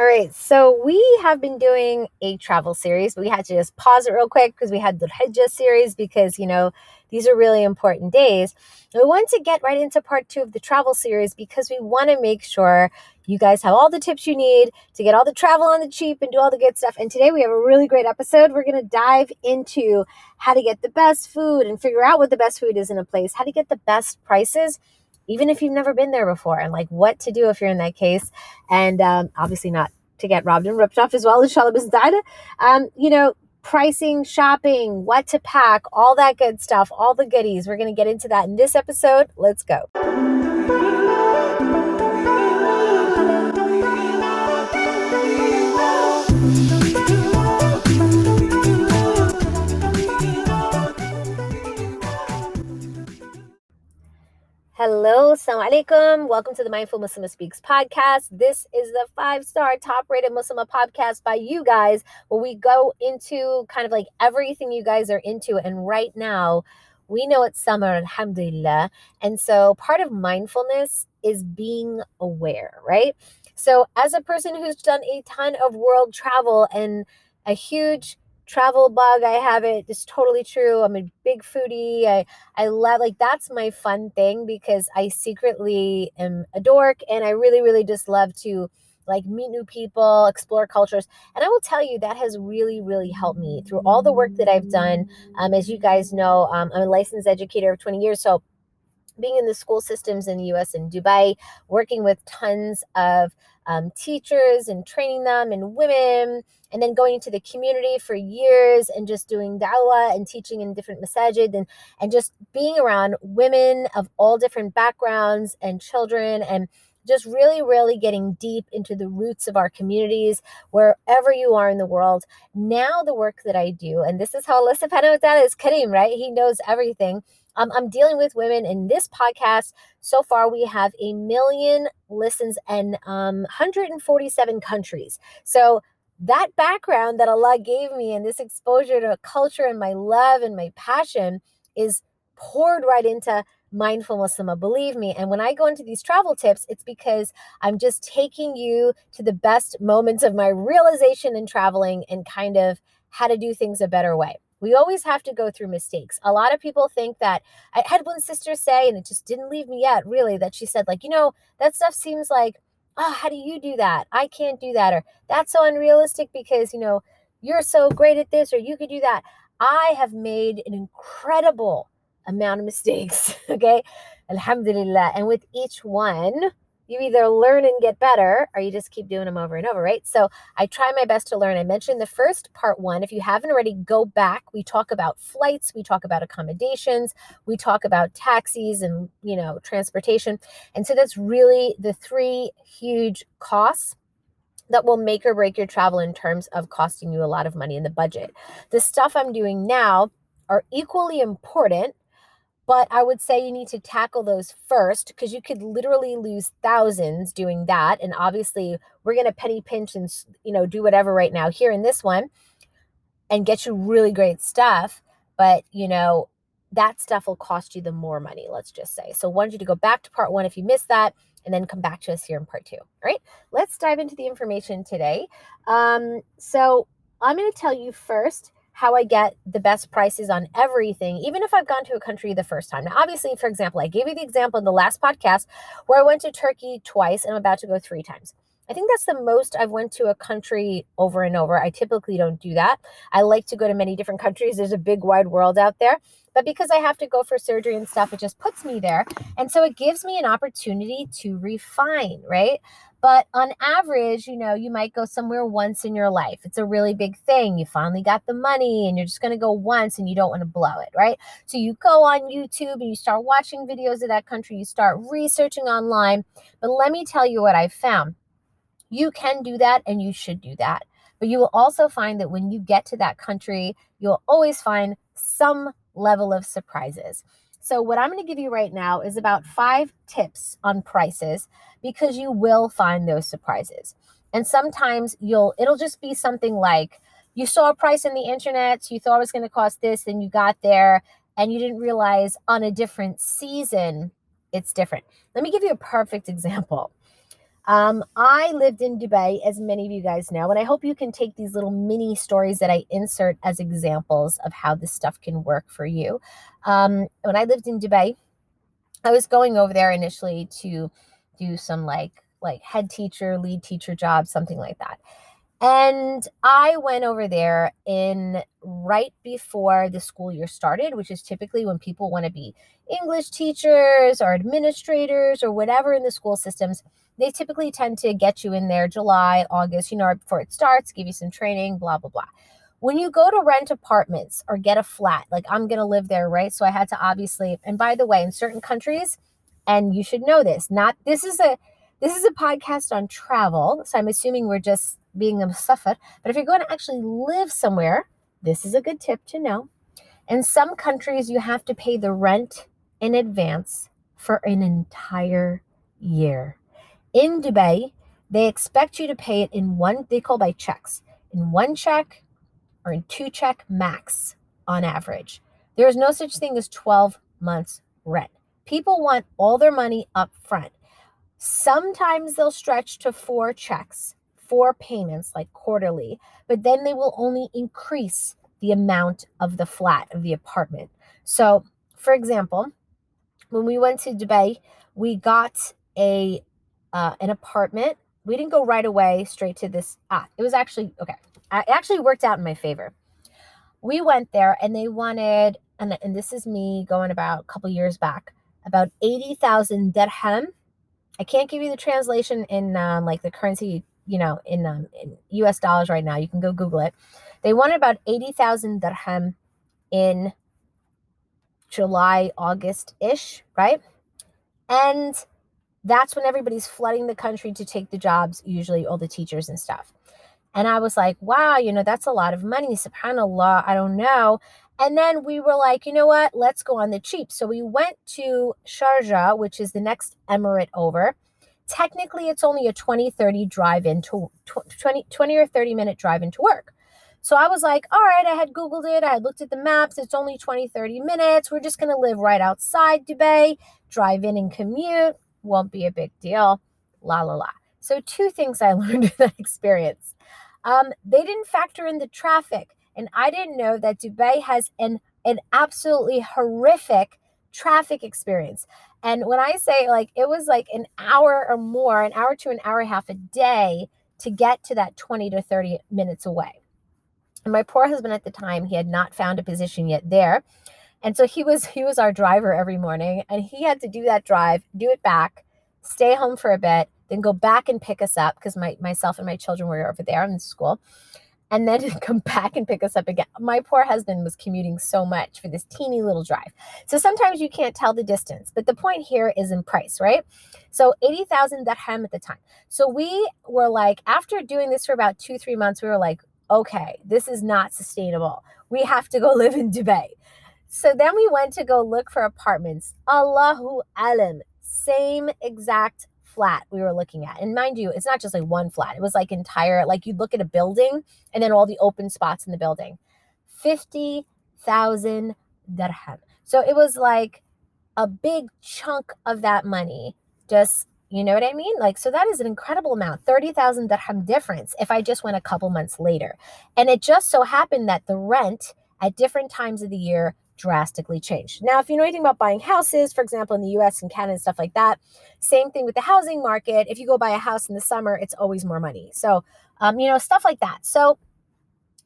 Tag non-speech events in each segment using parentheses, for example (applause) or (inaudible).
All right, so we have been doing a travel series. We had to just pause it real quick because we had the Hijjah series because, you know, these are really important days. we want to get right into part two of the travel series because we want to make sure you guys have all the tips you need to get all the travel on the cheap and do all the good stuff. And today we have a really great episode. We're going to dive into how to get the best food and figure out what the best food is in a place, how to get the best prices even if you've never been there before, and like what to do if you're in that case. And um, obviously, not to get robbed and ripped off as well as Shalom Um, you know, pricing, shopping, what to pack, all that good stuff, all the goodies. We're going to get into that in this episode. Let's go. Hello, assalamu alaikum. Welcome to the Mindful Muslim Speaks podcast. This is the five star top rated Muslim podcast by you guys, where we go into kind of like everything you guys are into. And right now, we know it's summer, alhamdulillah. And so part of mindfulness is being aware, right? So, as a person who's done a ton of world travel and a huge travel bug i have it it's totally true i'm a big foodie i i love like that's my fun thing because i secretly am a dork and i really really just love to like meet new people explore cultures and i will tell you that has really really helped me through all the work that i've done um, as you guys know um, i'm a licensed educator of 20 years so being in the school systems in the US and Dubai, working with tons of um, teachers and training them and women, and then going into the community for years and just doing dawah and teaching in different masajid and, and just being around women of all different backgrounds and children and just really, really getting deep into the roots of our communities, wherever you are in the world. Now, the work that I do, and this is how Allah subhanahu is Kareem, right? He knows everything. Um, I'm dealing with women in this podcast. So far, we have a million listens and um, 147 countries. So that background that Allah gave me and this exposure to culture and my love and my passion is poured right into mindful Muslimah. Believe me. And when I go into these travel tips, it's because I'm just taking you to the best moments of my realization in traveling and kind of how to do things a better way. We always have to go through mistakes. A lot of people think that I had one sister say, and it just didn't leave me yet, really, that she said, like, you know, that stuff seems like, oh, how do you do that? I can't do that. Or that's so unrealistic because, you know, you're so great at this or you could do that. I have made an incredible amount of mistakes. (laughs) Okay. Alhamdulillah. And with each one, you either learn and get better or you just keep doing them over and over, right? So I try my best to learn. I mentioned the first part one. If you haven't already, go back. We talk about flights, we talk about accommodations, we talk about taxis and, you know, transportation. And so that's really the three huge costs that will make or break your travel in terms of costing you a lot of money in the budget. The stuff I'm doing now are equally important but I would say you need to tackle those first because you could literally lose thousands doing that. And obviously, we're going to penny pinch and, you know, do whatever right now here in this one and get you really great stuff. But, you know, that stuff will cost you the more money, let's just say. So, I wanted you to go back to part one if you missed that and then come back to us here in part two. All right, let's dive into the information today. Um, so, I'm going to tell you first how I get the best prices on everything, even if I've gone to a country the first time. Now, obviously, for example, I gave you the example in the last podcast where I went to Turkey twice and I'm about to go three times. I think that's the most I've went to a country over and over. I typically don't do that. I like to go to many different countries. There's a big wide world out there. But because I have to go for surgery and stuff, it just puts me there. And so it gives me an opportunity to refine, right? But on average, you know, you might go somewhere once in your life. It's a really big thing. You finally got the money and you're just going to go once and you don't want to blow it, right? So you go on YouTube and you start watching videos of that country, you start researching online. But let me tell you what I found. You can do that and you should do that. But you will also find that when you get to that country, you'll always find some level of surprises. So, what I'm going to give you right now is about five tips on prices because you will find those surprises. And sometimes you'll, it'll just be something like you saw a price in the internet, so you thought it was going to cost this, and you got there and you didn't realize on a different season it's different. Let me give you a perfect example. Um, I lived in Dubai, as many of you guys know, and I hope you can take these little mini stories that I insert as examples of how this stuff can work for you. Um, when I lived in Dubai, I was going over there initially to do some like like head teacher, lead teacher job, something like that. And I went over there in right before the school year started, which is typically when people want to be English teachers or administrators or whatever in the school systems. They typically tend to get you in there July, August, you know, before it starts, give you some training, blah, blah, blah. When you go to rent apartments or get a flat, like I'm going to live there, right? So I had to obviously, and by the way, in certain countries, and you should know this, not this is a this is a podcast on travel. So I'm assuming we're just being a suffer. But if you're going to actually live somewhere, this is a good tip to know. In some countries, you have to pay the rent in advance for an entire year. In Dubai, they expect you to pay it in one, they call by checks, in one check or in two check max on average. There is no such thing as 12 months rent. People want all their money up front. Sometimes they'll stretch to four checks, four payments, like quarterly, but then they will only increase the amount of the flat, of the apartment. So, for example, when we went to Dubai, we got a uh, an apartment. We didn't go right away straight to this. Ah, it was actually okay. It actually worked out in my favor. We went there and they wanted, and, and this is me going about a couple years back, about 80,000 dirham I can't give you the translation in um, like the currency, you know, in, um, in US dollars right now. You can go Google it. They wanted about 80,000 dirham in July, August ish, right? And that's when everybody's flooding the country to take the jobs, usually all the teachers and stuff. And I was like, wow, you know, that's a lot of money. SubhanAllah, I don't know. And then we were like, you know what? Let's go on the cheap. So we went to Sharjah, which is the next emirate over. Technically, it's only a 20, 30 drive into 20, 20 or 30 minute drive into work. So I was like, all right, I had Googled it. I had looked at the maps. It's only 20, 30 minutes. We're just going to live right outside Dubai, drive in and commute. Won't be a big deal. La, la, la. So, two things I (laughs) learned in that experience. Um, they didn't factor in the traffic. And I didn't know that Dubai has an an absolutely horrific traffic experience. And when I say like it was like an hour or more, an hour to an hour and a half a day to get to that 20 to 30 minutes away. And my poor husband at the time, he had not found a position yet there. And so he was he was our driver every morning and he had to do that drive, do it back, stay home for a bit, then go back and pick us up because my myself and my children were over there in school and then (laughs) come back and pick us up again. My poor husband was commuting so much for this teeny little drive. So sometimes you can't tell the distance, but the point here is in price, right? So 80,000 dirham at the time. So we were like, after doing this for about two, three months, we were like, okay, this is not sustainable. We have to go (laughs) live in Dubai. So then we went to go look for apartments. Allahu alam, same exact flat we were looking at. And mind you, it's not just like one flat. It was like entire, like you'd look at a building and then all the open spots in the building. 50,000 dirham. So it was like a big chunk of that money just you know what I mean? Like, so that is an incredible amount 30,000 dirham difference if I just went a couple months later. And it just so happened that the rent at different times of the year drastically changed. Now, if you know anything about buying houses, for example, in the US and Canada and stuff like that, same thing with the housing market. If you go buy a house in the summer, it's always more money. So, um, you know, stuff like that. So,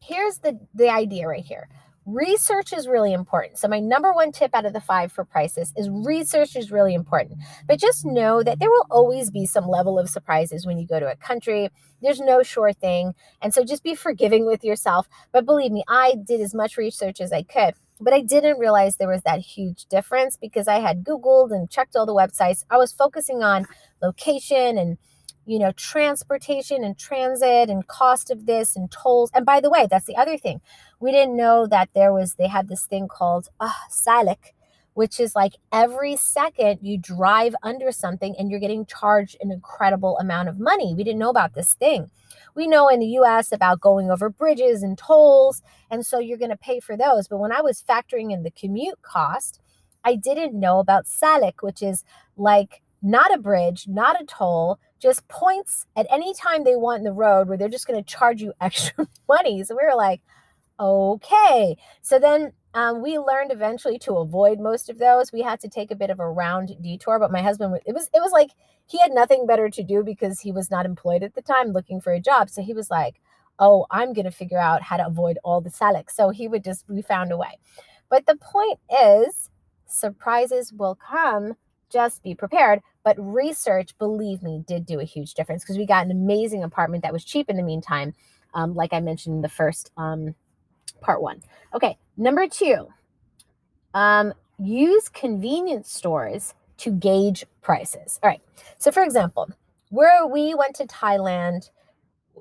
here's the the idea right here. Research is really important. So, my number one tip out of the five for prices is research is really important. But just know that there will always be some level of surprises when you go to a country. There's no sure thing. And so, just be forgiving with yourself. But believe me, I did as much research as I could. But I didn't realize there was that huge difference because I had Googled and checked all the websites. I was focusing on location and you know, transportation and transit and cost of this and tolls. And by the way, that's the other thing. We didn't know that there was, they had this thing called uh, Salik, which is like every second you drive under something and you're getting charged an incredible amount of money. We didn't know about this thing. We know in the US about going over bridges and tolls, and so you're going to pay for those. But when I was factoring in the commute cost, I didn't know about Salik, which is like not a bridge, not a toll, just points at any time they want in the road where they're just going to charge you (laughs) extra money. So we were like, okay. So then um, we learned eventually to avoid most of those. We had to take a bit of a round detour, but my husband it was it was like he had nothing better to do because he was not employed at the time looking for a job. So he was like, "Oh, I'm going to figure out how to avoid all the salik." So he would just we found a way. But the point is, surprises will come. Just be prepared. But research, believe me, did do a huge difference because we got an amazing apartment that was cheap in the meantime. Um, like I mentioned in the first um, part one. Okay, number two, um, use convenience stores to gauge prices. All right, so for example, where we went to Thailand,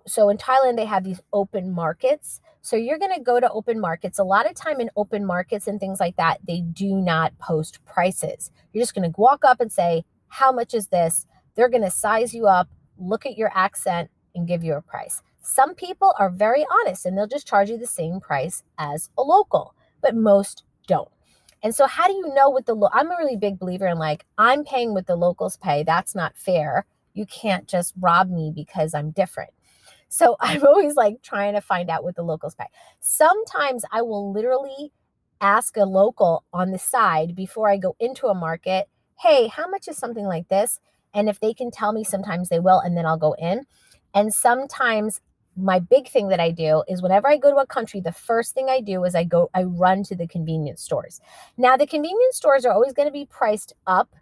so in Thailand they have these open markets. So you're going to go to open markets. A lot of time in open markets and things like that, they do not post prices. You're just going to walk up and say, "How much is this?" They're going to size you up, look at your accent, and give you a price. Some people are very honest and they'll just charge you the same price as a local, but most don't. And so, how do you know what the lo- I'm a really big believer in like, I'm paying what the locals pay. That's not fair. You can't just rob me because I'm different. So, (laughs) I'm always like trying to find out what the locals pay. Sometimes I will literally ask a local on the side before I go into a market, hey, how much is something like this? And if they can tell me, sometimes they will, and then I'll go in. And sometimes my big thing that I do is whenever I go to a country, the first thing I do is I go, I run to the convenience stores. Now, the convenience stores are always going to be priced up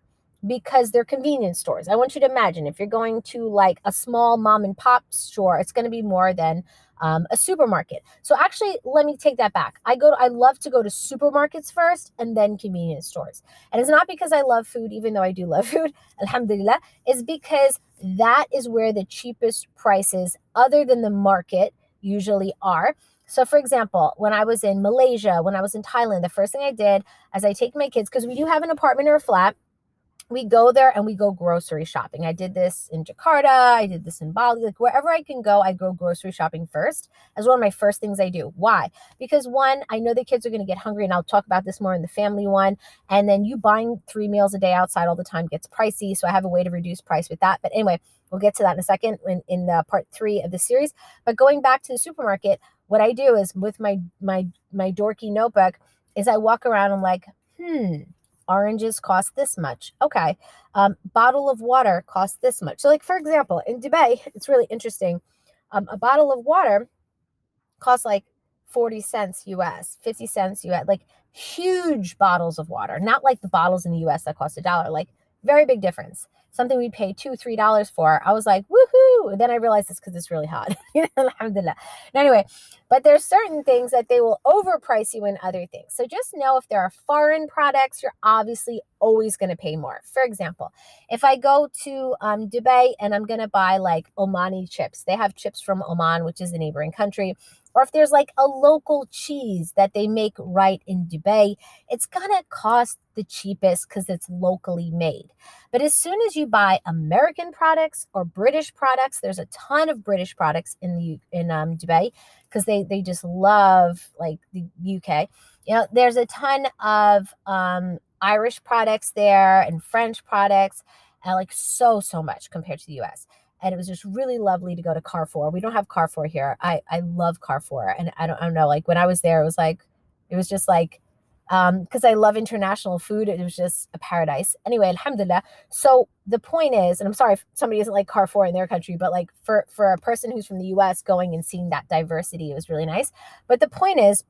because they're convenience stores. I want you to imagine if you're going to like a small mom and pop store, it's going to be more than um, a supermarket. So actually, let me take that back. I go, to, I love to go to supermarkets first and then convenience stores. And it's not because I love food, even though I do love (laughs) food, alhamdulillah, is because that is where the cheapest prices, other than the market, usually are. So, for example, when I was in Malaysia, when I was in Thailand, the first thing I did as I take my kids, because we do have an apartment or a flat, we go there and we go grocery shopping. I did this in Jakarta, I did this in Bali, like wherever I can go, I go grocery shopping first as one of my first things I do. Why? Because one, I know the kids are going to get hungry, and I'll talk about this more in the family one. And then you buying three meals a day outside all the time gets pricey. So I have a way to reduce price with that. But anyway, we'll get to that in a second in, in the part three of the series. But going back to the supermarket, what I do is with my my my dorky notebook is I walk around and like, hmm oranges cost this much. Okay. Um, bottle of water costs this much. So, like, for example, in Dubai, (laughs) it's really interesting. Um, a bottle of water costs like 40 cents US, 50 cents US, like huge bottles of water, not like the bottles in the US that cost a dollar, like very big difference something we'd pay two, three dollars for. I was like, woohoo! And then I realized it's because it's really hot. (laughs) Alhamdulillah. Anyway, but there's certain things that they will overprice you in other things. So just know if there are foreign products, you're obviously always going to pay more. For example, if I go to um, Dubai and I'm going to buy like Omani chips, they have chips from Oman, which is a neighboring country or if there's like a local cheese that they make right in Dubai, it's gonna cost the cheapest because it's locally made. But as soon as you buy American products or British products, there's a ton of British products in the in um, Dubai because they they just love like the UK. You know, there's a ton of um, Irish products there and French products, and like so so much compared to the US and it was just really lovely to go to Carrefour. We don't have Carrefour here. I I love Carrefour, and I don't I don't know like when I was there, it was like it was just like um because I love international food. It was just a paradise. Anyway, alhamdulillah. So the point is, and I'm sorry if somebody doesn't like Carrefour in their country, but like for for a person who's from the U.S. going and seeing that diversity, it was really nice. But the point is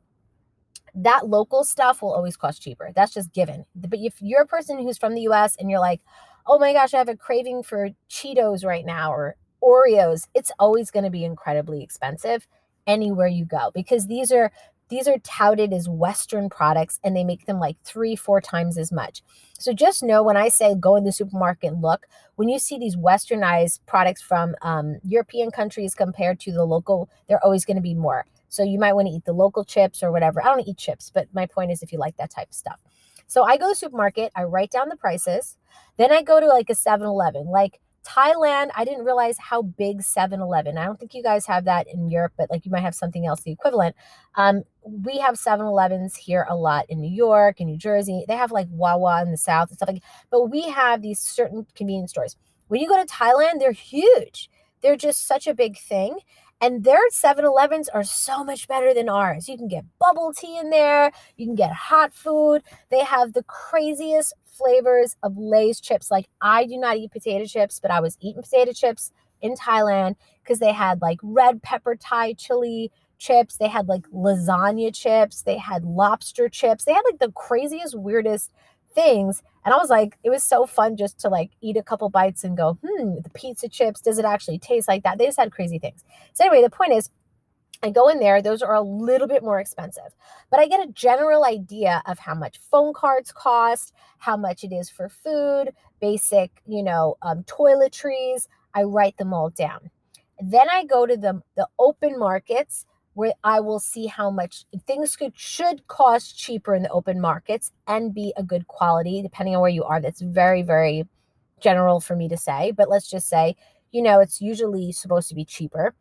that local stuff will always cost cheaper. That's just given. But if you're a person who's from the US and you're like, oh my gosh, I have a craving for Cheetos right now or Oreos, it's always going to be incredibly expensive anywhere you go because these are these are touted as western products and they make them like 3 4 times as much. So just know when I say go in the supermarket and look, when you see these westernized products from um, European countries compared to the local, they're always going to be more. So you might want to eat the local chips or whatever. I don't eat chips, but my point is if you like that type of stuff. So I go to supermarket, I write down the prices. Then I go to like a 7-Eleven. Like Thailand, I didn't realize how big 7-Eleven. I don't think you guys have that in Europe, but like you might have something else the equivalent. Um, we have 7-Elevens here a lot in New York and New Jersey. They have like Wawa in the South and stuff like. But we have these certain convenience stores. When you go to Thailand, they're huge. They're just such a big thing. And their 7 Elevens are so much better than ours. You can get bubble tea in there, you can get hot food. They have the craziest flavors of Lay's chips. Like, I do not eat potato chips, but I was eating potato chips in Thailand because they had like red pepper Thai chili chips. They had like lasagna chips. They had lobster chips. They had like the craziest, weirdest things. And I was like, it was so fun just to like eat a couple bites and go, hmm, the pizza chips, does it actually taste like that? They just had crazy things. So, anyway, the point is, I go in there, those are a little bit more expensive, but I get a general idea of how much phone cards cost, how much it is for food, basic, you know, um, toiletries. I write them all down. Then I go to the, the open markets where I will see how much things could should cost cheaper in the open markets and be a good quality, depending on where you are. That's very, very general for me to say. But let's just say, you know, it's usually supposed to be cheaper.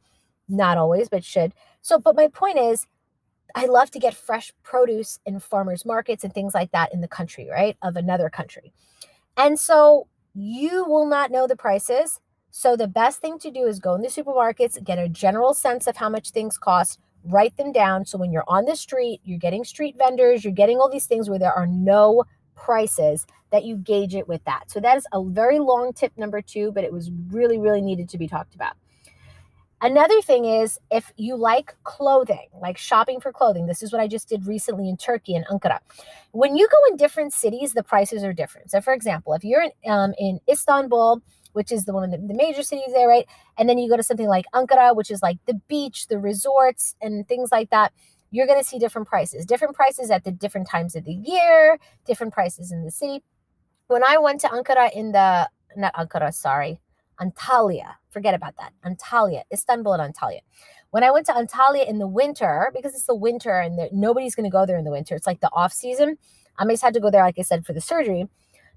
Not always, but should. So, but my point is, I love to get fresh produce in farmers markets and things like that in the country, right? Of another country. And so you will not know the prices so the best thing to do is go in the supermarkets, get a general sense of how much things cost, write them down. So when you're on the street, you're getting street vendors, you're getting all these things where there are no prices that you gauge it with that. So that is a very long tip number two, but it was really, really needed to be talked about. Another thing is if you like clothing, like shopping for clothing, this is what I just did recently in Turkey in Ankara. When you go in different cities, the prices are different. So, for example, if you're in, um, in Istanbul, which is the one of the, the major cities there, right? And then you go to something like Ankara, which is like the beach, the resorts, and things like that. You're going to see different prices, different prices at the different times of the year, different prices in the city. When I went to Ankara in the, not Ankara, sorry, Antalya, forget about that, Antalya, Istanbul and Antalya. When I went to Antalya in the winter, because it's the winter and nobody's going to go there in the winter, it's like the off season. I just had to go there, like I said, for the surgery.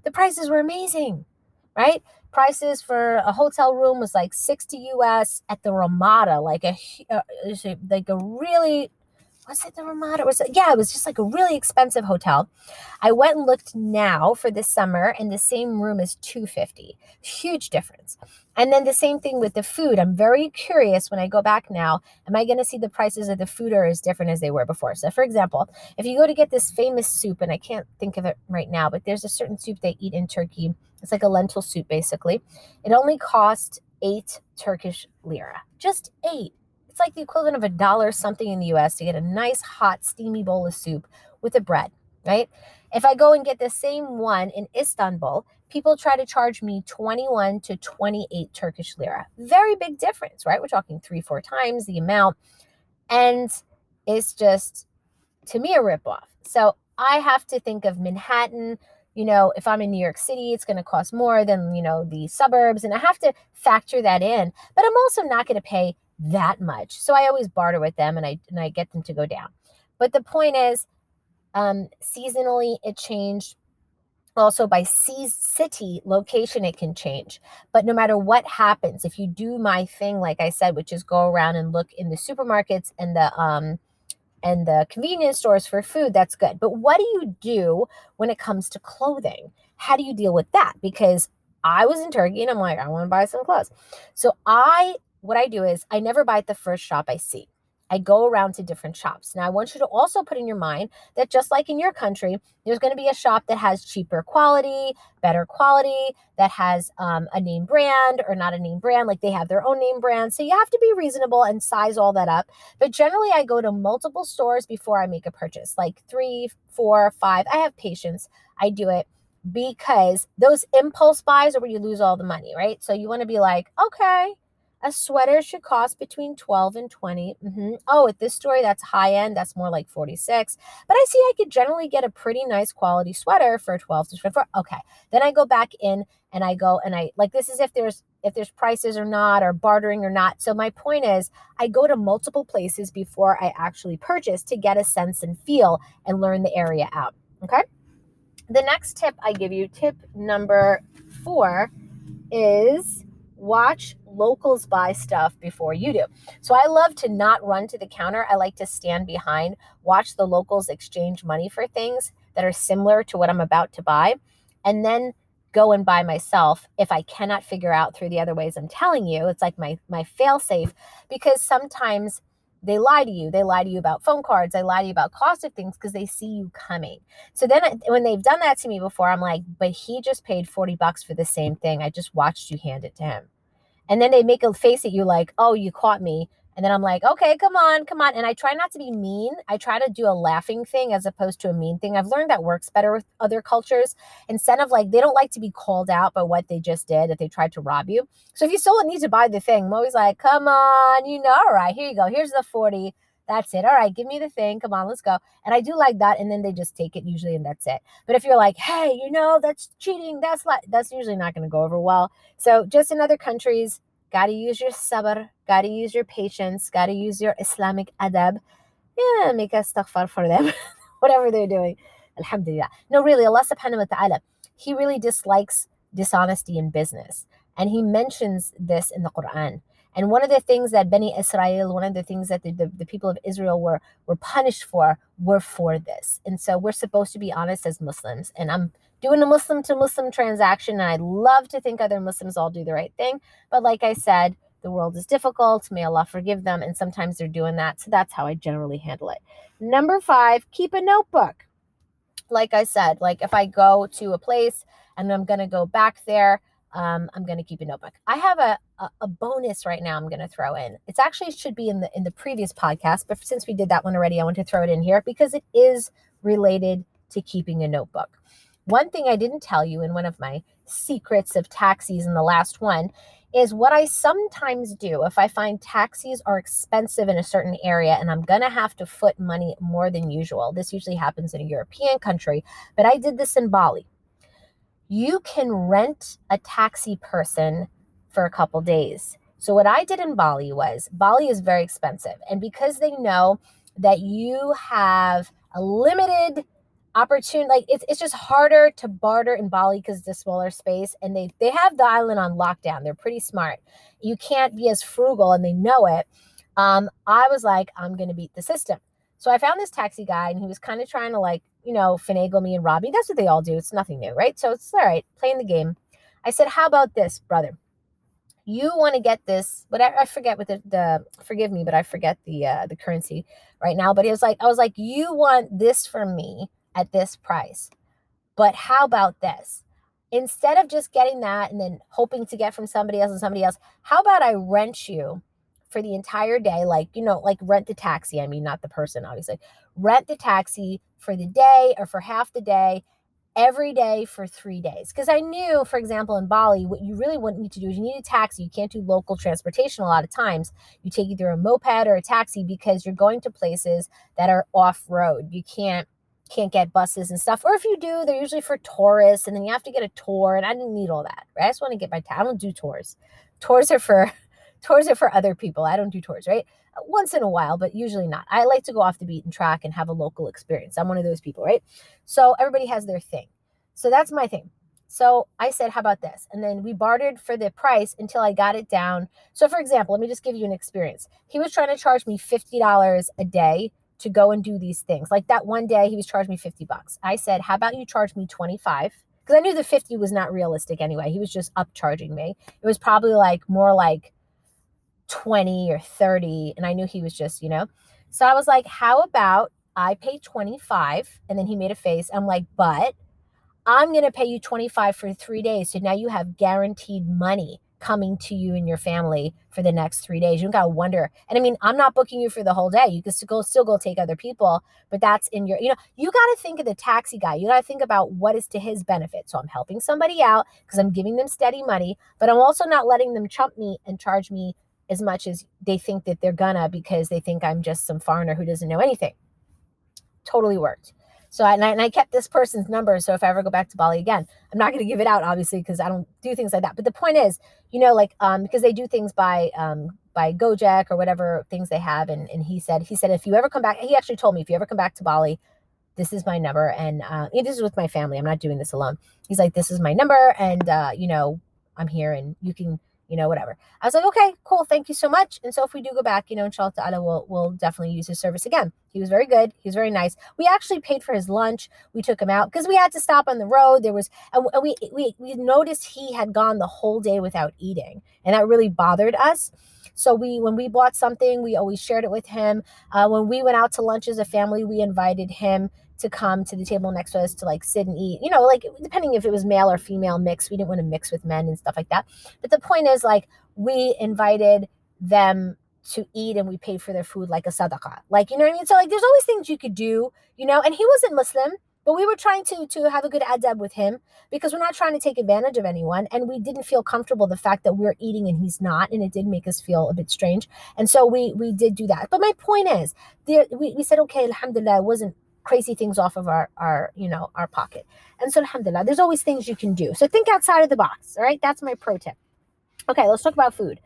The prices were amazing, right? Prices for a hotel room was like 60 US at the Ramada, like a uh, like a really was it the Ramada? Was it? Yeah, it was just like a really expensive hotel. I went and looked now for this summer, and the same room is 250. Huge difference. And then the same thing with the food. I'm very curious when I go back now. Am I going to see the prices of the food are as different as they were before? So, for example, if you go to get this famous soup, and I can't think of it right now, but there's a certain soup they eat in Turkey it's like a lentil soup, basically. It only cost eight Turkish lira. Just eight. It's like the equivalent of a dollar something in the US to get a nice, hot, steamy bowl of soup with a bread, right? If I go and get the same one in Istanbul, people try to charge me 21 to 28 Turkish lira. Very big difference, right? We're talking three, four times the amount. And it's just, to me, a ripoff. So I have to think of Manhattan, you know, if I'm in New York City, it's going to cost more than, you know, the suburbs. And I have to factor that in. But I'm also not going to pay that much. So I always barter with them and I and I get them to go down. But the point is, um, seasonally it changed. Also by city location, it can change. But no matter what happens, if you do my thing, like I said, which is go around and look in the supermarkets and the um and the convenience stores for food, that's good. But what do you do when it comes to clothing? How do you deal with that? Because I was in Turkey and I'm like, I want to buy some clothes. So I, what I do is I never buy at the first shop I see. I go around to different shops. Now, I want you to also put in your mind that just like in your country, there's going to be a shop that has cheaper quality, better quality, that has um, a name brand or not a name brand, like they have their own name brand. So you have to be reasonable and size all that up. But generally, I go to multiple stores before I make a purchase, like three, four, five. I have patience. I do it because those impulse buys are where you lose all the money, right? So you want to be like, okay, a sweater should cost between 12 and 20. Mm-hmm. Oh, at this story, that's high end. That's more like 46. But I see I could generally get a pretty nice quality sweater for 12 to 24. Okay. Then I go back in and I go and I like this is if there's if there's prices or not or bartering or not. So my point is I go to multiple places before I actually purchase to get a sense and feel and learn the area out. Okay. The next tip I give you, tip number four, is watch locals buy stuff before you do. So I love to not run to the counter. I like to stand behind, watch the locals exchange money for things that are similar to what I'm about to buy, and then go and buy myself if I cannot figure out through the other ways I'm telling you. It's like my my fail safe because sometimes they lie to you. They lie to you about phone cards. They lie to you about cost of things because they see you coming. So then uh, when they've done that to me before, I'm like, but he just paid 40 bucks for the same thing. I just watched you hand it to him. And then they make a face at you like, oh, you caught me. And then I'm like, okay, come on, come on. And I try not to be mean. I try to do a laughing thing as opposed to a mean thing. I've learned that works better with other cultures. Instead of like, they don't like to be called out by what they just did if they tried to rob you. So if you still need to buy the thing, I'm always like, come on, you know, all right, here you go. Here's the 40. That's it. All right, give me the thing. Come on, let's go. And I do like that. And then they just take it usually, and that's it. But if you're like, hey, you know, that's cheating, that's like, that's usually not going to go over well. So just in other countries, Got to use your sabr, got to use your patience, got to use your Islamic adab. Yeah, make istighfar for them, (laughs) whatever they're doing. Alhamdulillah. No, really, Allah subhanahu wa ta'ala, He really dislikes dishonesty in business. And He mentions this in the Quran. And one of the things that Beni Israel, one of the things that the, the, the, people of Israel were were punished for, were for this. And so we're supposed to be honest as Muslims. And I'm doing a Muslim to Muslim transaction. And I love to think other Muslims all do the right thing. But like I said, the world is difficult. May Allah forgive them. And sometimes they're doing that. So that's how I generally handle it. Number five, keep a notebook. Like I said, like if I go to a place and I'm going to go back there, um, I'm going to keep a notebook. I have a, a, a bonus right now I'm going to throw in. It's actually should be in the in the previous podcast, but since we did that one already, I want to throw it in here because it is related to keeping a notebook. One thing I didn't tell you in one of my secrets of taxis in the last one is what I sometimes do if I find taxis are expensive in a certain area and I'm going to have to foot money more than usual. This usually happens in a European country, but I did this in Bali. You can rent a taxi person for a couple days. So what I did in Bali was Bali is very expensive. And because they know that you have a limited opportunity like it's, it's just harder to barter in bali because it's a smaller space and they they have the island on lockdown. They're pretty smart. You can't be as frugal and they know it. Um i was like i'm gonna beat the system. So i found this taxi guy and he was kind of trying to like you know finagle me and rob me that's what they all do it's nothing new right so it's all right playing the game i said how about this brother you want to get this but I, I, forget what the, the forgive me but i forget the uh the currency right now but it was like i was like you want this from me at this price. But how about this? Instead of just getting that and then hoping to get from somebody else and somebody else, how about I rent you for the entire day? Like, you know, like rent the taxi. I mean, not the person, obviously. Rent the taxi for the day or for half the day every day for three days. Because I knew, for example, in Bali, what you really want need to do is you need a taxi. You can't do local transportation a lot of times. You take either a moped or a taxi because you're going to places that are off road. You can't can't get buses and stuff. Or if you do, they're usually for tourists, and then you have to get a tour. And I didn't need all that. Right? I just want to get my. I don't do tours. Tours are for tours are for other people. I don't do tours, right? Once in a while, but usually not. I like to go off the beaten track and have a local experience. I'm one of those people, right? So everybody has their thing. So that's my thing. So I said, how about this? And then we bartered for the price until I got it down. So, for example, let me just give you an experience. He was trying to charge me $50 a day to go and do these things. Like that one day he was charging me 50 bucks. I said, "How about you charge me 25?" Because I knew the 50 was not realistic anyway. He was just upcharging me. It was probably like more like 20 or 30 and I knew he was just, you know. So I was like, "How about I pay 25?" And then he made a face. I'm like, "But I'm going to pay you 25 for 3 days. So now you have guaranteed money." coming to you and your family for the next three days. You don't gotta wonder. And I mean, I'm not booking you for the whole day. You can still go still go take other people, but that's in your, you know, you gotta think of the taxi guy. You gotta think about what is to his benefit. So I'm helping somebody out because I'm giving them steady money, but I'm also not letting them chump me and charge me as much as they think that they're gonna because they think I'm just some foreigner who doesn't know anything. Totally worked. So I, and I, and I kept this person's number. So if I ever go back to Bali again, I'm not going to give it out, obviously, because I don't do things like that. But the point is, you know, like um, because they do things by um, by Gojek or whatever things they have. And and he said he said if you ever come back, he actually told me if you ever come back to Bali, this is my number, and uh, this is with my family. I'm not doing this alone. He's like, this is my number, and uh, you know, I'm here, and you can you know, whatever. I was like, okay, cool, thank you so much. And so if we do go back, you know, inshallah ta'ala, we'll, we'll definitely use his service again. He was very good. He was very nice. We actually paid for his lunch. We took him out because we had to stop on the road. There was, and we, we, we noticed he had gone the whole day without eating. And that really bothered us. So we, when we bought something, we always shared it with him. Uh, when we went out to lunch as a family, we invited him to come to the table next to us to like sit and eat. You know, like depending if it was male or female mix, we didn't want to mix with men and stuff like that. But the point is, like, we invited them to eat and we paid for their food like a sadaqah. Like, you know what I mean? So like there's always things you could do, you know, and he wasn't Muslim, but we were trying to to have a good adab with him because we're not trying to take advantage of anyone and we didn't feel comfortable the fact that we're eating and he's not and it did make us feel a bit strange. And so we we did do that. But my point is, we, we said okay, alhamdulillah, it wasn't crazy things off of our our you know our pocket. And so alhamdulillah there's always things you can do. So think outside of the box all right? That's my pro tip. Okay let's talk about food.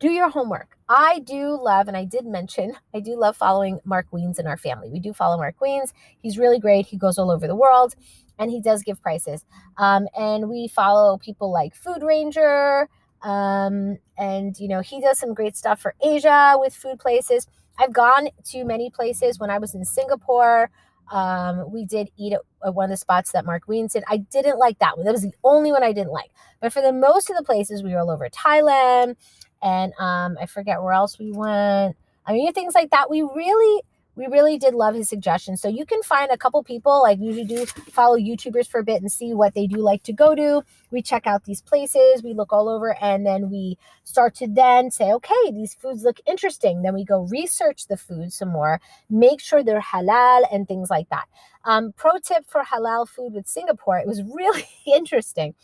Do your homework. I do love and i did mention i do love following mark wiens in our family. We do follow mark wiens. He's really great. He goes all over the world and he does give prices. Um, and we follow people like food ranger um, and you know he does some great stuff for asia with food places. I've gone to many places. When i was in singapore um, we did eat at one of the spots that Mark Ween said. I didn't like that one. That was the only one I didn't like. But for the most of the places, we were all over Thailand, and um, I forget where else we went. I mean, things like that. We really we really did love his suggestions. So you can find a couple people, like usually do follow YouTubers for a bit and see what they do like to go to. We check out these places, we look all over, and then we start to then say, okay, these foods look interesting. Then we go research the food some more, make sure they're halal and things like that. Um, pro tip for halal food with Singapore, it was really (laughs) interesting.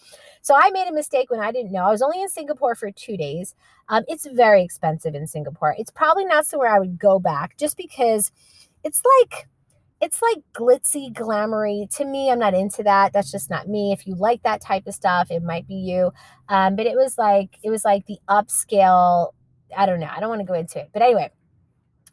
So I made a mistake when I didn't know. I was only in Singapore for two days. Um, it's very expensive in Singapore. It's probably not somewhere I would go back just because it's like it's like glitzy, glamoury. To me, I'm not into that. That's just not me. If you like that type of stuff, it might be you. Um, but it was like it was like the upscale. I don't know. I don't want to go into it. But anyway,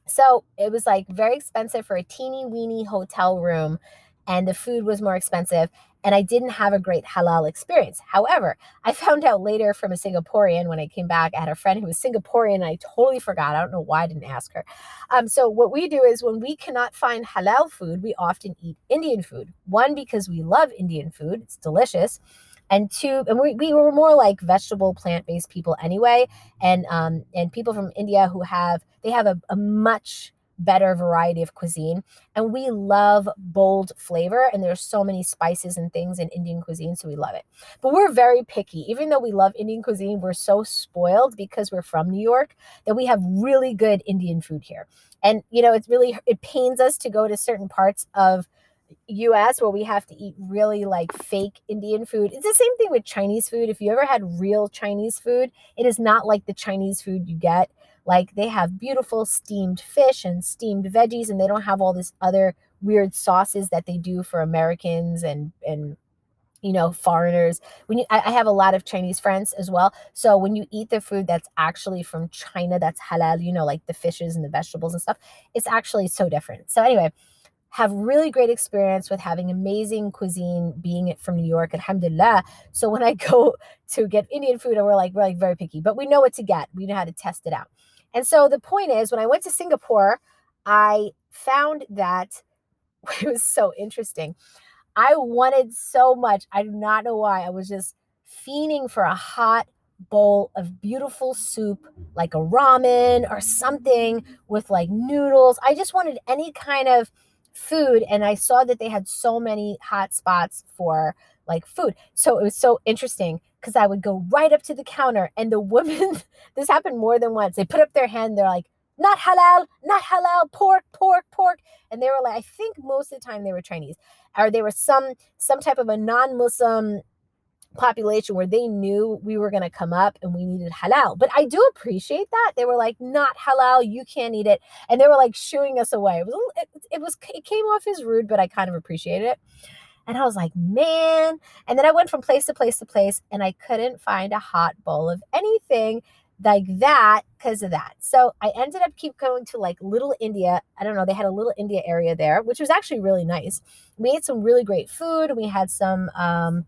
so it was like very expensive for a teeny weeny hotel room, and the food was more expensive. And I didn't have a great halal experience. However, I found out later from a Singaporean when I came back. I had a friend who was Singaporean, I totally forgot. I don't know why I didn't ask her. Um, so what we do is when we cannot find halal food, we often eat Indian food. One because we love Indian food; it's delicious and two and we, we were more like vegetable plant-based people anyway. And um and people from india who have they have a, a much better variety of cuisine. And we love bold flavor and there's so many spices and things in indian cuisine so we love it. But we're very picky. Even though we love indian cuisine we're so spoiled because we're from new york that we have really good indian food here. And you know it's really it pains us to go to certain parts of US where we have to eat really like fake Indian food. It's the same thing with Chinese food. If you ever had real Chinese food, it is not like the Chinese food you get. Like they have beautiful steamed fish and steamed veggies and they don't have all this other weird sauces that they do for Americans and and you know foreigners when you I, have a lot of chinese friends as well so when you eat the food that's actually from china that's halal you know like the fishes and the vegetables and stuff it's actually so different so anyway have really great experience with having amazing cuisine being it from New York, alhamdulillah. So when I (laughs) go to get Indian food, and we're like, we're like very picky, but we know what to get. We know how to test it out. And so the point is, when I went to Singapore, I found that (laughs) it was so interesting. I wanted so much. I do not know why. I was just fiending for a hot bowl of beautiful soup, like a ramen or something with like noodles. I just wanted any kind of food and I saw that they had so many hot spots for like food. So it was so interesting because I would go right up to the counter and the woman, (laughs) this happened more than once. They put up their hand, they're like, not halal, not halal, pork, pork, pork. And they were like, I think most of the time they were Chinese or they were some some type of a non-Muslim population where they knew we were going to come up and we needed halal. But I do appreciate that. They were like, not halal, you can't eat it. And they were like shooing us away. It was, it, it was, it came off as rude, but I kind of appreciated it. And I was like, man. And then I went from place to place to place and I couldn't find a hot bowl of anything like that because of that. So I ended up keep going to like Little India. I don't know, they had a Little India area there, which was actually really nice. We ate some really great food. We had some um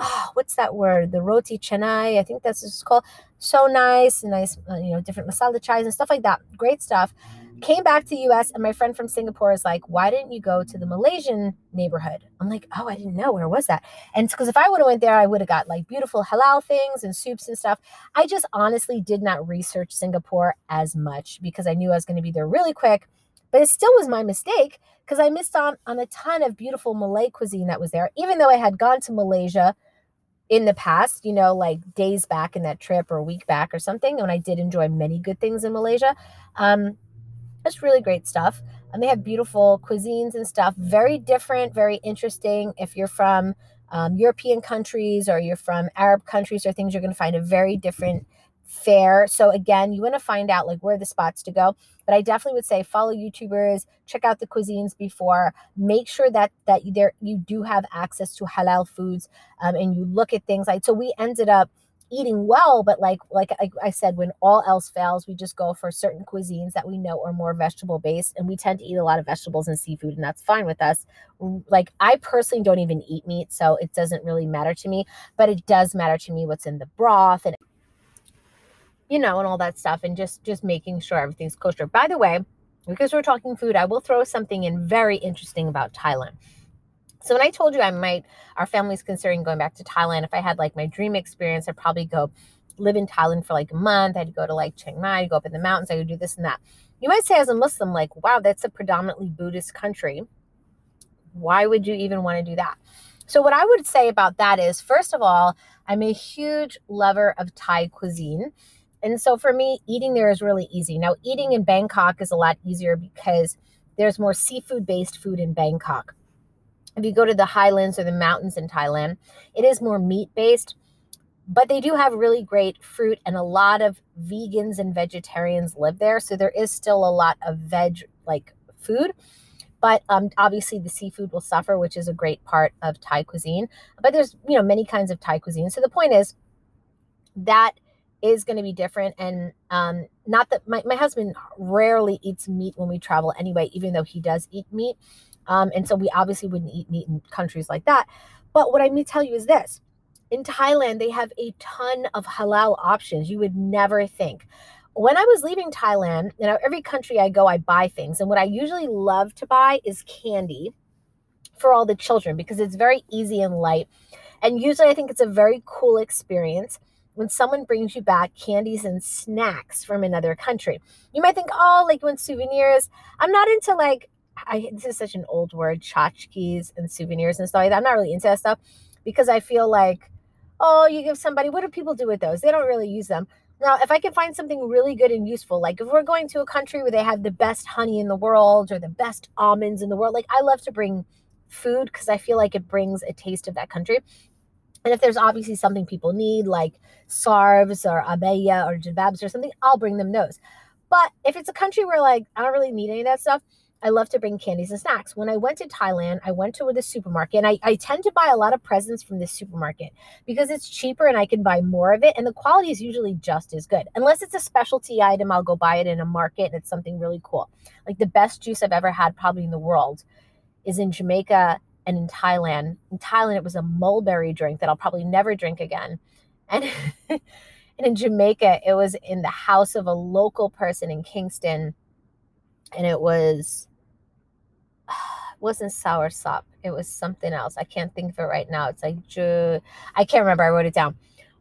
oh, what's that word? The roti canai, I think that's what it's called. So nice, nice, uh, you know, different masala chais and stuff like that. Great stuff. Came back to US, and my friend from Singapore is like, Why didn't you go to the Malaysian neighborhood? I'm like, Oh, I didn't know. Where was that? And because if I would have went there, I would have got like beautiful halal things and soups and stuff. I just honestly did not research Singapore as much because I knew I was going to be there really quick. But it still was my mistake because I missed on on a ton of beautiful Malay cuisine that was there. Even though I had gone to Malaysia in the past, you know, like days back in that trip or a week back or something, when I did enjoy many good things in Malaysia. Um, really great stuff. And they have beautiful cuisines and stuff. Very different, very interesting. If you're from um, European countries or you're from Arab countries or things, you're going to find a very different fare. So again, you want to find out like where the spots to go. But I definitely would say follow YouTubers, check out the cuisines before, make sure that that you, there you do have access to halal foods, um, and you look at things like. So we ended up eating well, but like like I, I, said, when all else fails, we just go for certain cuisines that we know are more vegetable based, and we tend to eat a lot of vegetables and seafood, and that's fine with us. Like I personally don't even eat meat, so it doesn't really matter to me, but it does matter to me what's in the broth and you know and all that stuff, and just just making sure everything's kosher. By the way, because we're talking food, I will throw something in very interesting about Thailand. So when I told you I might, our family's considering going back to Thailand. If I had like my dream experience, I'd probably go live in Thailand for like a month. I'd go to like Chiang Mai, go up in the mountains. I would do this and that. You might say as a Muslim, like, wow, that's a predominantly Buddhist country. Why would you even want to do that? So what I would say about that is, first of all, I'm a huge lover of Thai cuisine. And so for me, eating there is really easy. Now, eating in Bangkok is a lot easier because there's more seafood based food in Bangkok if you go to the highlands or the mountains in Thailand, it is more meat based, but they do have really great fruit and a lot of vegans and vegetarians live there. So there is still a lot of veg like food. But um, obviously, the seafood will suffer, which is a great part of Thai cuisine. But there's you know many kinds of Thai cuisine. So the point is that is going to be different and um, not that my, my husband rarely eats meat when we travel anyway even though he does eat meat um, and so we obviously wouldn't eat meat in countries like that. But what I mean to tell you is this in Thailand, they have a ton of halal options you would never think. When I was leaving Thailand, you know, every country I go, I buy things. And what I usually love to buy is candy for all the children because it's very easy and light. And usually I think it's a very cool experience when someone brings you back candies and snacks from another country. You might think, oh, like when souvenirs. I'm not into like I this is such an old word, tchotchkes and souvenirs and stuff like that. I'm not really into that stuff because I feel like, oh, you give somebody, what do people do with those? They don't really use them. Now, if I can find something really good and useful, like if we're going to a country where they have the best honey in the world or the best almonds in the world, like I love to bring food because I feel like it brings a taste of that country. And if there's obviously something people need, like sarves or abaya or jababs or something, I'll bring them those. But if it's a country where like I don't really need any of that stuff, I love to bring candies and snacks. When I went to Thailand, I went to the supermarket and I, I tend to buy a lot of presents from the supermarket because it's cheaper and I can buy more of it. And the quality is usually just as good. Unless it's a specialty item, I'll go buy it in a market and it's something really cool. Like the best juice I've ever had, probably in the world, is in Jamaica and in Thailand. In Thailand, it was a mulberry drink that I'll probably never drink again. And, (laughs) and in Jamaica, it was in the house of a local person in Kingston. And it was (sighs) it wasn't sour sop. It was something else. I can't think of it right now. It's like ju- I can't remember. I wrote it down,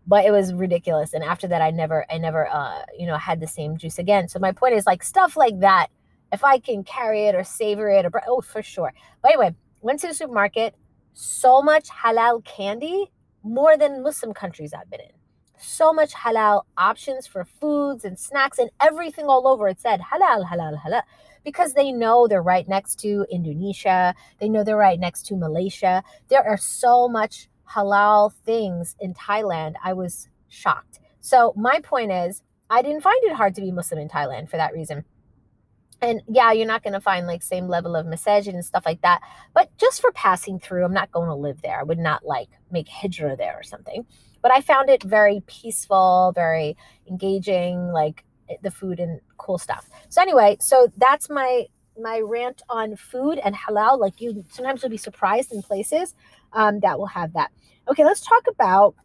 but it was ridiculous. And after that, I never, I never, uh, you know, had the same juice again. So my point is like stuff like that. If I can carry it or savor it, or oh, for sure. But anyway, went to the supermarket. So much halal candy, more than Muslim countries I've been in. So much halal options for foods and snacks and everything all over. It said halal, halal, halal because they know they're right next to Indonesia. They know they're right next to Malaysia. There are so much halal things in Thailand. I was shocked. So my point is, I didn't find it hard to be Muslim in Thailand for that reason. And yeah, you're not going to find like same level of masajid and stuff like that. But just for passing through, I'm not going to live there. I would not like make hijra there or something. But I found it very peaceful, very engaging. Like the food and cool stuff. So anyway, so that's my my rant on food and halal. Like you, sometimes you'll be surprised in places um, that will have that. Okay, let's talk about.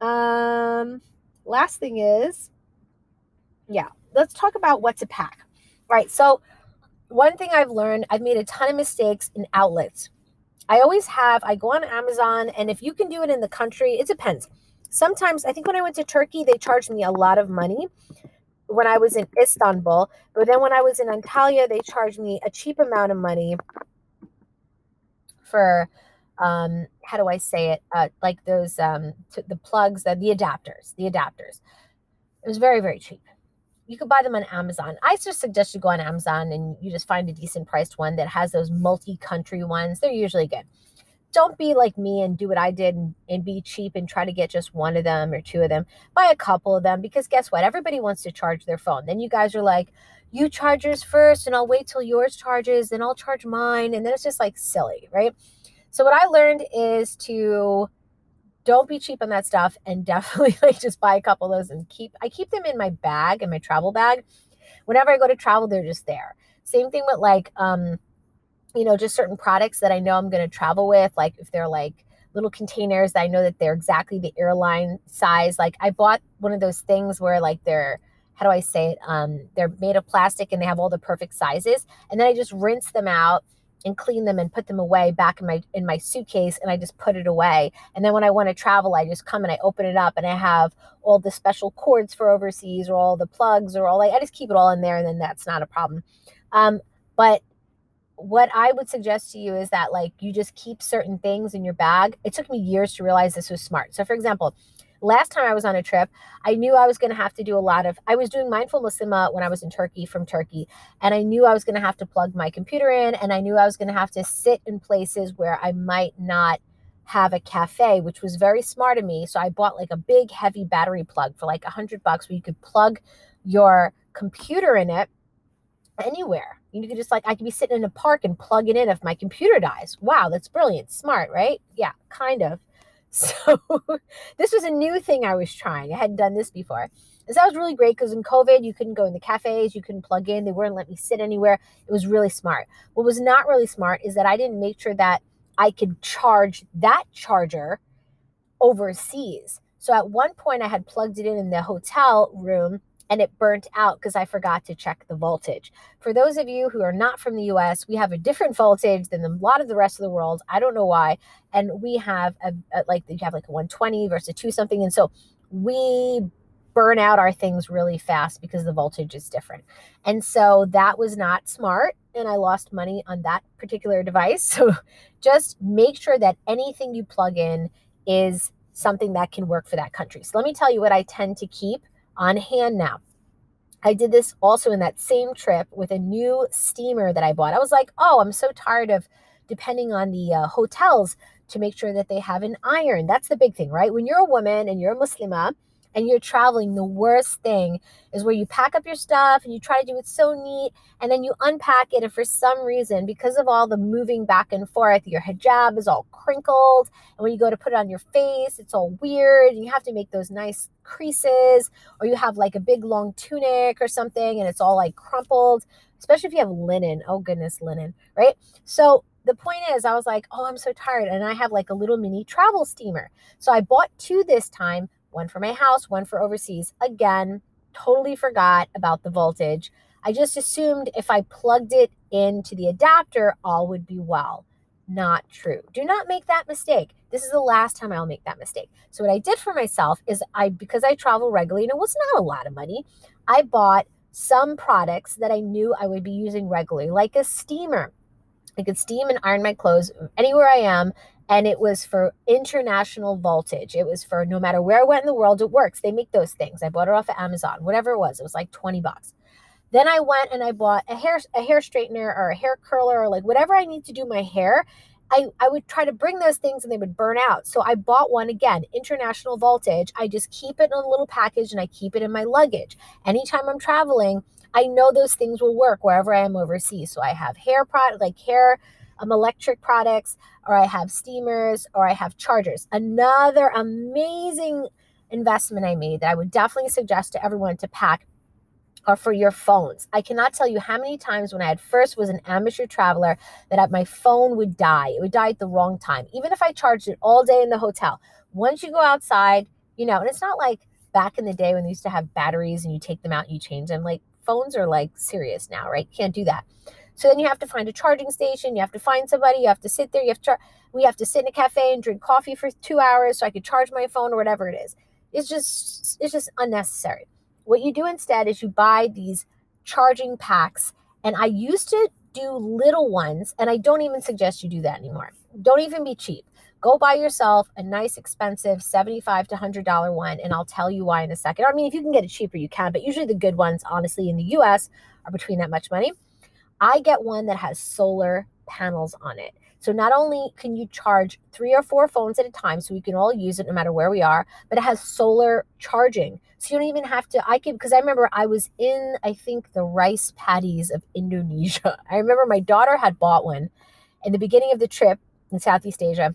Um, last thing is, yeah, let's talk about what to pack. Right, so one thing I've learned, I've made a ton of mistakes in outlets. I always have. I go on Amazon, and if you can do it in the country, it depends. Sometimes, I think when I went to Turkey, they charged me a lot of money when I was in Istanbul. But then when I was in Antalya, they charged me a cheap amount of money for um how do i say it uh, like those um t- the plugs the adapters the adapters it was very very cheap you could buy them on amazon i just suggest you go on amazon and you just find a decent priced one that has those multi-country ones they're usually good don't be like me and do what I did and, and, be cheap and try to get just one of them or two of them. Buy a couple of them because guess what? Everybody wants to charge their phone. Then you guys are like, you charge yours first and I'll wait till yours charges, then I'll charge mine. And then it's just like silly, right? So what I learned is to don't be cheap on that stuff and (laughs) definitely like just buy a couple of those and keep I keep them in my bag in my travel bag. Whenever I go to travel, they're just there. Same thing with like um you know, just certain products that I know I'm going to travel with, like if they're like little containers that I know that they're exactly the airline size. Like I bought one of those things where like they're how do I say it? Um, they're made of plastic and they have all the perfect sizes. And then I just rinse them out and clean them and put them away back in my in my suitcase and I just put it away. And then when I want to travel, I just come and I open it up and I have all the special cords for overseas or all the plugs or all I, I just keep it all in there and then that's not a problem. Um, but what I would suggest to you is that like you just keep certain things in your bag. It took me years to realize this was smart. So for example, last time I was on a trip, I knew I was going to have to do a lot of I was doing mindful Muslima when I was in Turkey from Turkey, and I knew I was going to have to plug my computer in and I knew I was going to have to sit in places where I might not have a cafe, which was very smart of me. So I bought like a big heavy battery plug for like a hundred bucks where you could plug your computer in it anywhere. You could just like I could be sitting in a park and plug it in if my computer dies. Wow, that's brilliant. Smart, right? Yeah, kind of. (laughs) So this was a new thing I was trying. I hadn't done this before. And so that was really great because in COVID, you couldn't go in the cafes, you couldn't plug in, they wouldn't let me sit anywhere. It was really smart. What was not really smart is that I didn't make sure that I could charge that charger overseas. So at one point, I had plugged it in in the hotel room and it burnt out because I forgot to check the voltage. For those of you who are not from the US, we have a different voltage than a lot of the rest of the world. I don't know why. And we have a, a like you have like a 120 versus a 2 something and so we burn out our things really fast because the voltage is different. And so that was not smart and I lost money on that particular device. (laughs) So just make sure that anything you plug in is something that can work for that country. So let me tell you what I tend to keep on hand now. I did this also in that same trip with a new steamer that I bought. I was like, oh, I'm so tired of depending on the uh, hotels to make sure that they have an iron. That's the big thing, right? When you're a woman and you're a Muslima, and you're traveling, the worst thing is where you pack up your stuff and you try to do it so neat and then you unpack it. And for some reason, because of all the moving back and forth, your hijab is all crinkled. And when you go to put it on your face, it's all weird. And you have to make those nice creases, or you have like a big long tunic or something and it's all like crumpled, especially if you have linen. Oh, goodness, linen, right? So the point is, I was like, oh, I'm so tired. And I have like a little mini travel steamer. So I bought two this time one for my house, one for overseas. Again, totally forgot about the voltage. I just assumed if I plugged it into the adapter, all would be well. Not true. Do not make that mistake. This is the last time I'll make that mistake. So what I did for myself is I because I travel regularly and it was not a lot of money, I bought some products that I knew I would be using regularly, like a steamer. I could steam and iron my clothes anywhere I am and it was for international voltage. It was for no matter where I went in the world, it works. They make those things. I bought it off of Amazon, whatever it was. It was like 20 bucks. Then I went and I bought a hair a hair straightener or a hair curler or like whatever I need to do my hair. I, I would try to bring those things and they would burn out. So I bought one again, international voltage. I just keep it in a little package and I keep it in my luggage. Anytime I'm traveling, I know those things will work wherever I am overseas. So I have hair product like hair um, electric products, or I have steamers, or I have chargers. Another amazing investment I made that I would definitely suggest to everyone to pack are for your phones. I cannot tell you how many times when I had first was an amateur traveler that my phone would die. It would die at the wrong time. Even if I charged it all day in the hotel. Once you go outside, you know, and it's not like back in the day when they used to have batteries and you take them out and you change them. Like phones are like serious now, right? can't do that. So then you have to find a charging station. You have to find somebody. You have to sit there. You have to. Char- we have to sit in a cafe and drink coffee for two hours so I could charge my phone or whatever it is. It's just it's just unnecessary. What you do instead is you buy these charging packs. And I used to do little ones, and I don't even suggest you do that anymore. Don't even be cheap. Go buy yourself a nice, expensive 75 to $100 one, and I'll tell you why in a second. I mean, if you can get it cheaper, you can, but usually the good ones, honestly, in the US are between that much money. I get one that has solar panels on it. So not only can you charge three or four phones at a time, so we can all use it no matter where we are, but it has solar charging. So you don't even have to. I can because I remember I was in I think the rice paddies of Indonesia. (laughs) I remember my daughter had bought one in the beginning of the trip in Southeast Asia.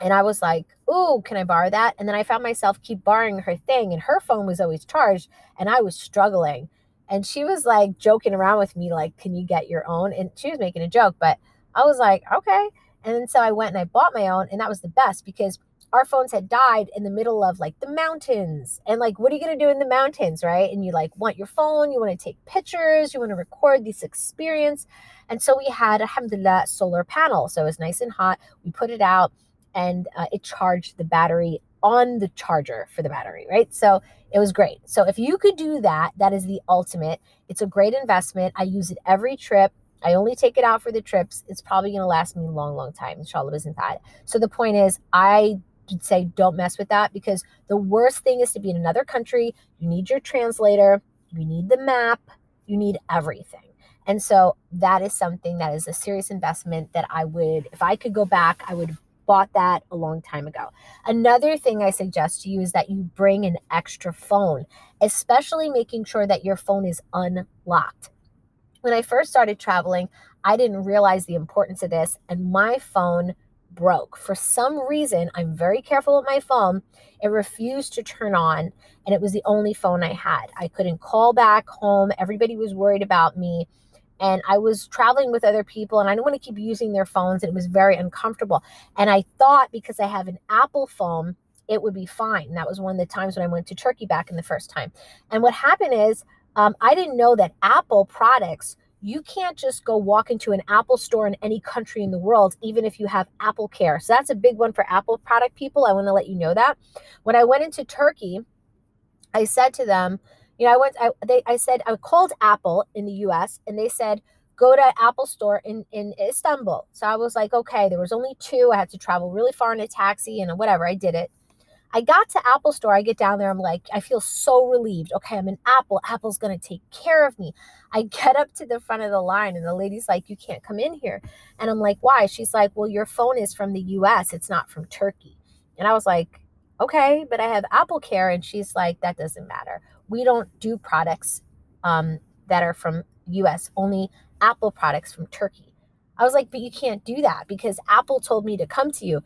And I was like, "Ooh, can I borrow that?" And then I found myself keep borrowing her thing, and her phone was always charged, and I was struggling. And she was like joking around with me, like, "Can you get your own?" And she was making a joke, but I was like, okay. And so I went and I bought my own, and that was the best because our phones had died in the middle of like the mountains. And like, what are you going to do in the mountains, right? And you like want your phone, you want to take pictures, you want to record this experience. And so we had, alhamdulillah, solar panel. So it was nice and hot. We put it out and uh, it charged the battery on the charger for the battery, right? So it was great. So if you could do that, that is the ultimate. It's a great investment. I use it every trip. I only take it out for the trips. It's probably going to last me a long, long time. Inshallah isn't that. So the point is, I would say don't mess with that because the worst thing is to be in another country. You need your translator, you need the map, you need everything. And so that is something that is a serious investment that I would, if I could go back, I would bought that a long time ago. Another thing I suggest to you is that you bring an extra phone, especially making sure that your phone is unlocked when I first started traveling, I didn't realize the importance of this, and my phone broke. For some reason, I'm very careful with my phone. It refused to turn on, and it was the only phone I had. I couldn't call back home. Everybody was worried about me. And I was traveling with other people, and I didn't want to keep using their phones, and it was very uncomfortable. And I thought because I have an Apple phone, it would be fine. That was one of the times when I went to Turkey back in the first time. And what happened is, um, I didn't know that Apple products, you can't just go walk into an Apple store in any country in the world, even if you have Apple Care. So that's a big one for Apple product people. I want to let you know that. When I went into Turkey, I said to them, you know, I went, I, they, I said, I called Apple in the US and they said, go to Apple store in, in Istanbul. So I was like, okay, there was only two. I had to travel really far in a taxi and whatever. I did it. I got to Apple Store. I get down there. I'm like, I feel so relieved. Okay, I'm in Apple. Apple's going to take care of me. I (laughs) get up to the front of the line, and the lady's like, You can't come in here. And I'm like, Why? She's like, Well, your phone is from the US, it's not from Turkey. And I was like, Okay, but I have Apple Care. And she's like, That doesn't matter. We don't do products um, that are from US, only Apple products from Turkey. I was like, But you can't do that because Apple told me to come to you.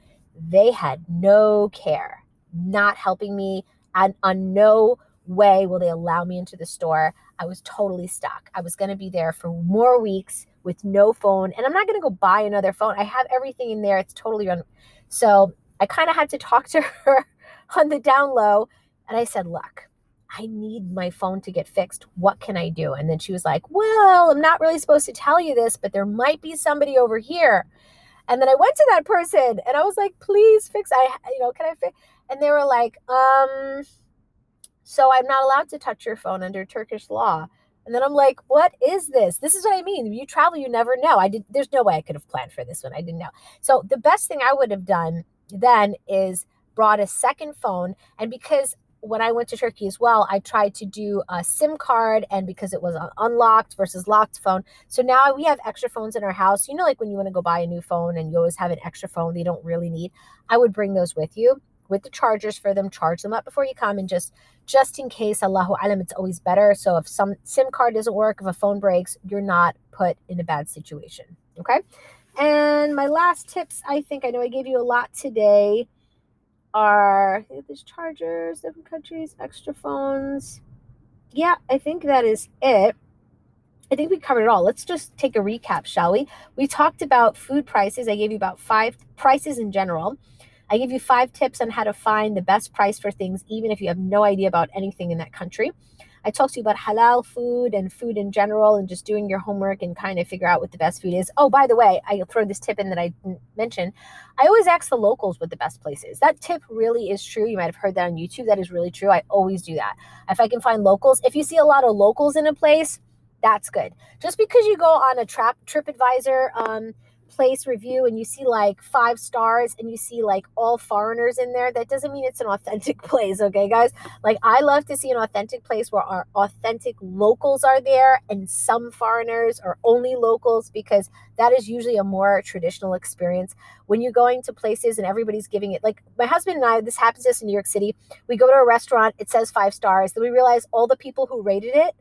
They had no care not helping me. And on no way will they allow me into the store. I was totally stuck. I was going to be there for more weeks with no phone. And I'm not going to go buy another phone. I have everything in there. It's totally run. So I kind of had to talk to (laughs) her on the down low. And I said, Look, I need my phone to get fixed. What can I do? And then she was like, Well, I'm not really supposed to tell you this, but there might be somebody over here. And then I went to that person and I was like, Please fix. I, you know, can I fix? And they were like, um, so I'm not allowed to touch your phone under Turkish law. And then I'm like, what is this? This is what I mean. You travel, you never know. I did there's no way I could have planned for this one. I didn't know. So the best thing I would have done then is brought a second phone. And because when I went to Turkey as well, I tried to do a SIM card, and because it was an unlocked versus locked phone, so now we have extra phones in our house. You know, like when you want to go buy a new phone and you always have an extra phone that you don't really need. I would bring those with you with the chargers for them charge them up before you come and just just in case allahu alam it's always better so if some sim card doesn't work if a phone breaks you're not put in a bad situation okay and my last tips i think i know i gave you a lot today are there's chargers different countries extra phones yeah, I think that is it. I think we covered it all. Let's just take a recap, shall we? We talked about food prices. I gave you about five prices in general. I give you five tips on how to find the best price for things, even if you have no idea about anything in that country. I talked to you about halal food and food in general and just doing your homework and kind of figure out what the best food is. Oh, by the way, I'll throw this tip in that I didn't mention. I always ask the locals what the best place is. That tip really is true. You might have heard that on YouTube. That is really true. I always do that. If I can find locals, if you see a lot of locals in a place, that's good. Just because you go on a trap TripAdvisor um, place review and you see like five stars and you see like all foreigners in there, that doesn't mean it's an authentic (laughs) place, okay, guys? Like, I love to see an authentic place where our authentic locals are there and some foreigners or only locals because that is usually a more traditional experience. When you're going to places and everybody's giving it, like my husband and I, this happens to us in New York City. We go to a restaurant, it says five stars, then we realize all the people who rated it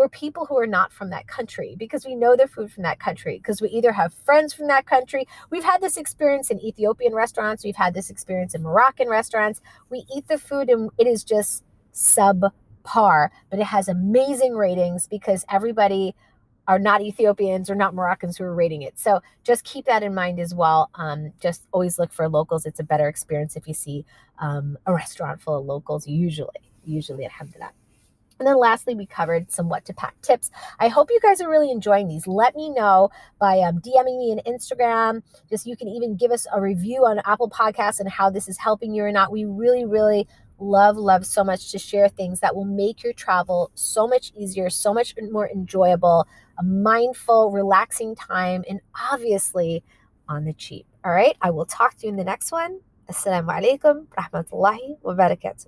were people who are not from that country because we know their food from that country because we either have friends from that country. We've had this experience in Ethiopian restaurants, we've had this experience in Moroccan restaurants. We eat the food and it is just subpar, but it has amazing ratings because everybody are not Ethiopians or not Moroccans who are rating it. So just keep that in mind as well. Um, just always look for locals. It's a better experience if you see um, a restaurant full of locals, usually. Usually, alhamdulillah. And then lastly, we covered some what to pack tips. I hope you guys are really enjoying these. Let me know by um, DMing me on Instagram. Just you can even give us a review on Apple Podcasts and how this is helping you or not. We really, really love, love so much to share things that will make your travel so much easier, so much more enjoyable, a mindful, relaxing time, and obviously on the cheap. All right. I will talk to you in the next one. Assalamu alaikum rahmatullahi wa barakatuh.